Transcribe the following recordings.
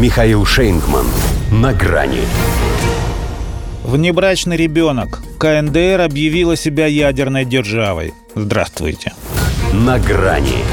Михаил Шейнгман. На грани. Внебрачный ребенок. КНДР объявила себя ядерной державой. Здравствуйте. На грани.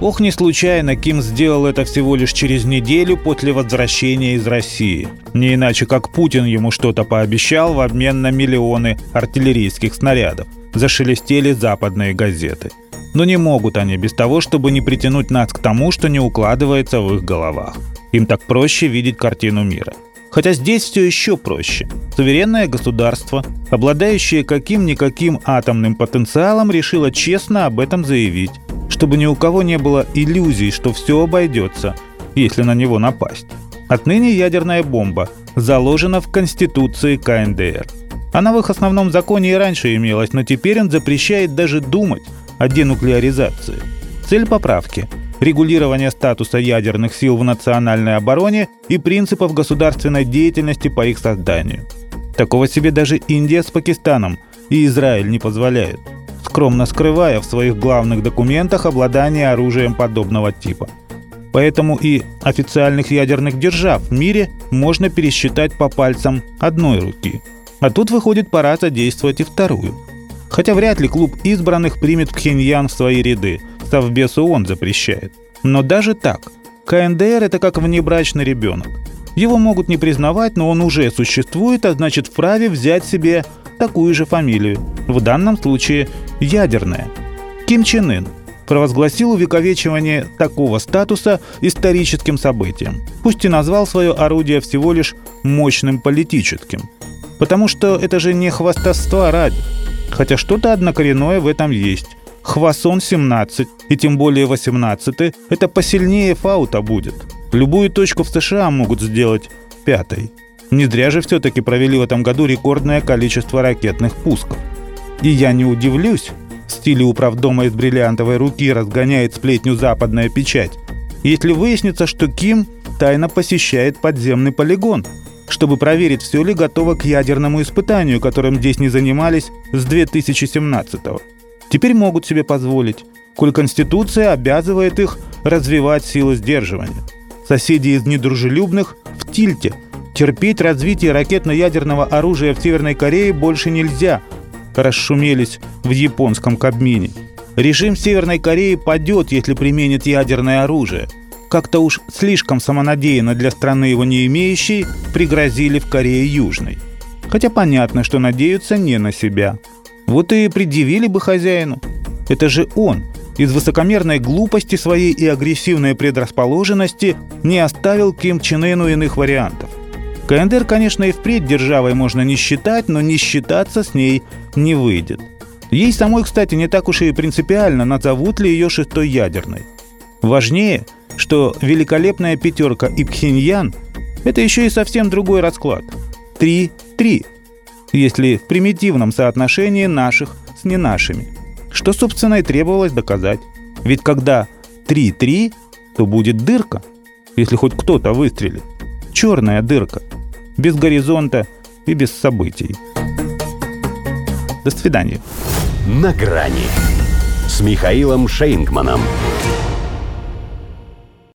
Ох, не случайно Ким сделал это всего лишь через неделю после возвращения из России. Не иначе, как Путин ему что-то пообещал в обмен на миллионы артиллерийских снарядов. Зашелестели западные газеты. Но не могут они без того, чтобы не притянуть нас к тому, что не укладывается в их головах. Им так проще видеть картину мира. Хотя здесь все еще проще. Суверенное государство, обладающее каким-никаким атомным потенциалом, решило честно об этом заявить, чтобы ни у кого не было иллюзий, что все обойдется, если на него напасть. Отныне ядерная бомба заложена в Конституции КНДР. Она в их основном законе и раньше имелась, но теперь он запрещает даже думать о денуклеаризации. Цель поправки – регулирование статуса ядерных сил в национальной обороне и принципов государственной деятельности по их созданию. Такого себе даже Индия с Пакистаном и Израиль не позволяют, скромно скрывая в своих главных документах обладание оружием подобного типа. Поэтому и официальных ядерных держав в мире можно пересчитать по пальцам одной руки. А тут выходит пора задействовать и вторую – Хотя вряд ли клуб избранных примет Пхеньян в свои ряды. Совбез ООН запрещает. Но даже так, КНДР это как внебрачный ребенок. Его могут не признавать, но он уже существует, а значит вправе взять себе такую же фамилию. В данном случае ядерная. Ким Чен Ын провозгласил увековечивание такого статуса историческим событием. Пусть и назвал свое орудие всего лишь мощным политическим. Потому что это же не хвастовство ради. Хотя что-то однокоренное в этом есть. Хвасон 17 и тем более 18 это посильнее фаута будет. Любую точку в США могут сделать пятой. Не зря же все-таки провели в этом году рекордное количество ракетных пусков. И я не удивлюсь, в стиле управдома из бриллиантовой руки разгоняет сплетню западная печать, если выяснится, что Ким тайно посещает подземный полигон – чтобы проверить, все ли готово к ядерному испытанию, которым здесь не занимались с 2017 -го. Теперь могут себе позволить, коль Конституция обязывает их развивать силы сдерживания. Соседи из недружелюбных в тильте. Терпеть развитие ракетно-ядерного оружия в Северной Корее больше нельзя. Расшумелись в японском Кабмине. Режим Северной Кореи падет, если применит ядерное оружие – как-то уж слишком самонадеянно для страны его не имеющей, пригрозили в Корее Южной. Хотя понятно, что надеются не на себя. Вот и предъявили бы хозяину. Это же он, из высокомерной глупости своей и агрессивной предрасположенности, не оставил Ким Чен Ыну иных вариантов. КНДР, конечно, и впредь державой можно не считать, но не считаться с ней не выйдет. Ей самой, кстати, не так уж и принципиально, назовут ли ее шестой ядерной. Важнее – что великолепная пятерка и Пхеньян – это еще и совсем другой расклад. 3-3, если в примитивном соотношении наших с не нашими. Что, собственно, и требовалось доказать. Ведь когда 3-3, то будет дырка, если хоть кто-то выстрелит. Черная дырка, без горизонта и без событий. До свидания. На грани с Михаилом Шейнгманом.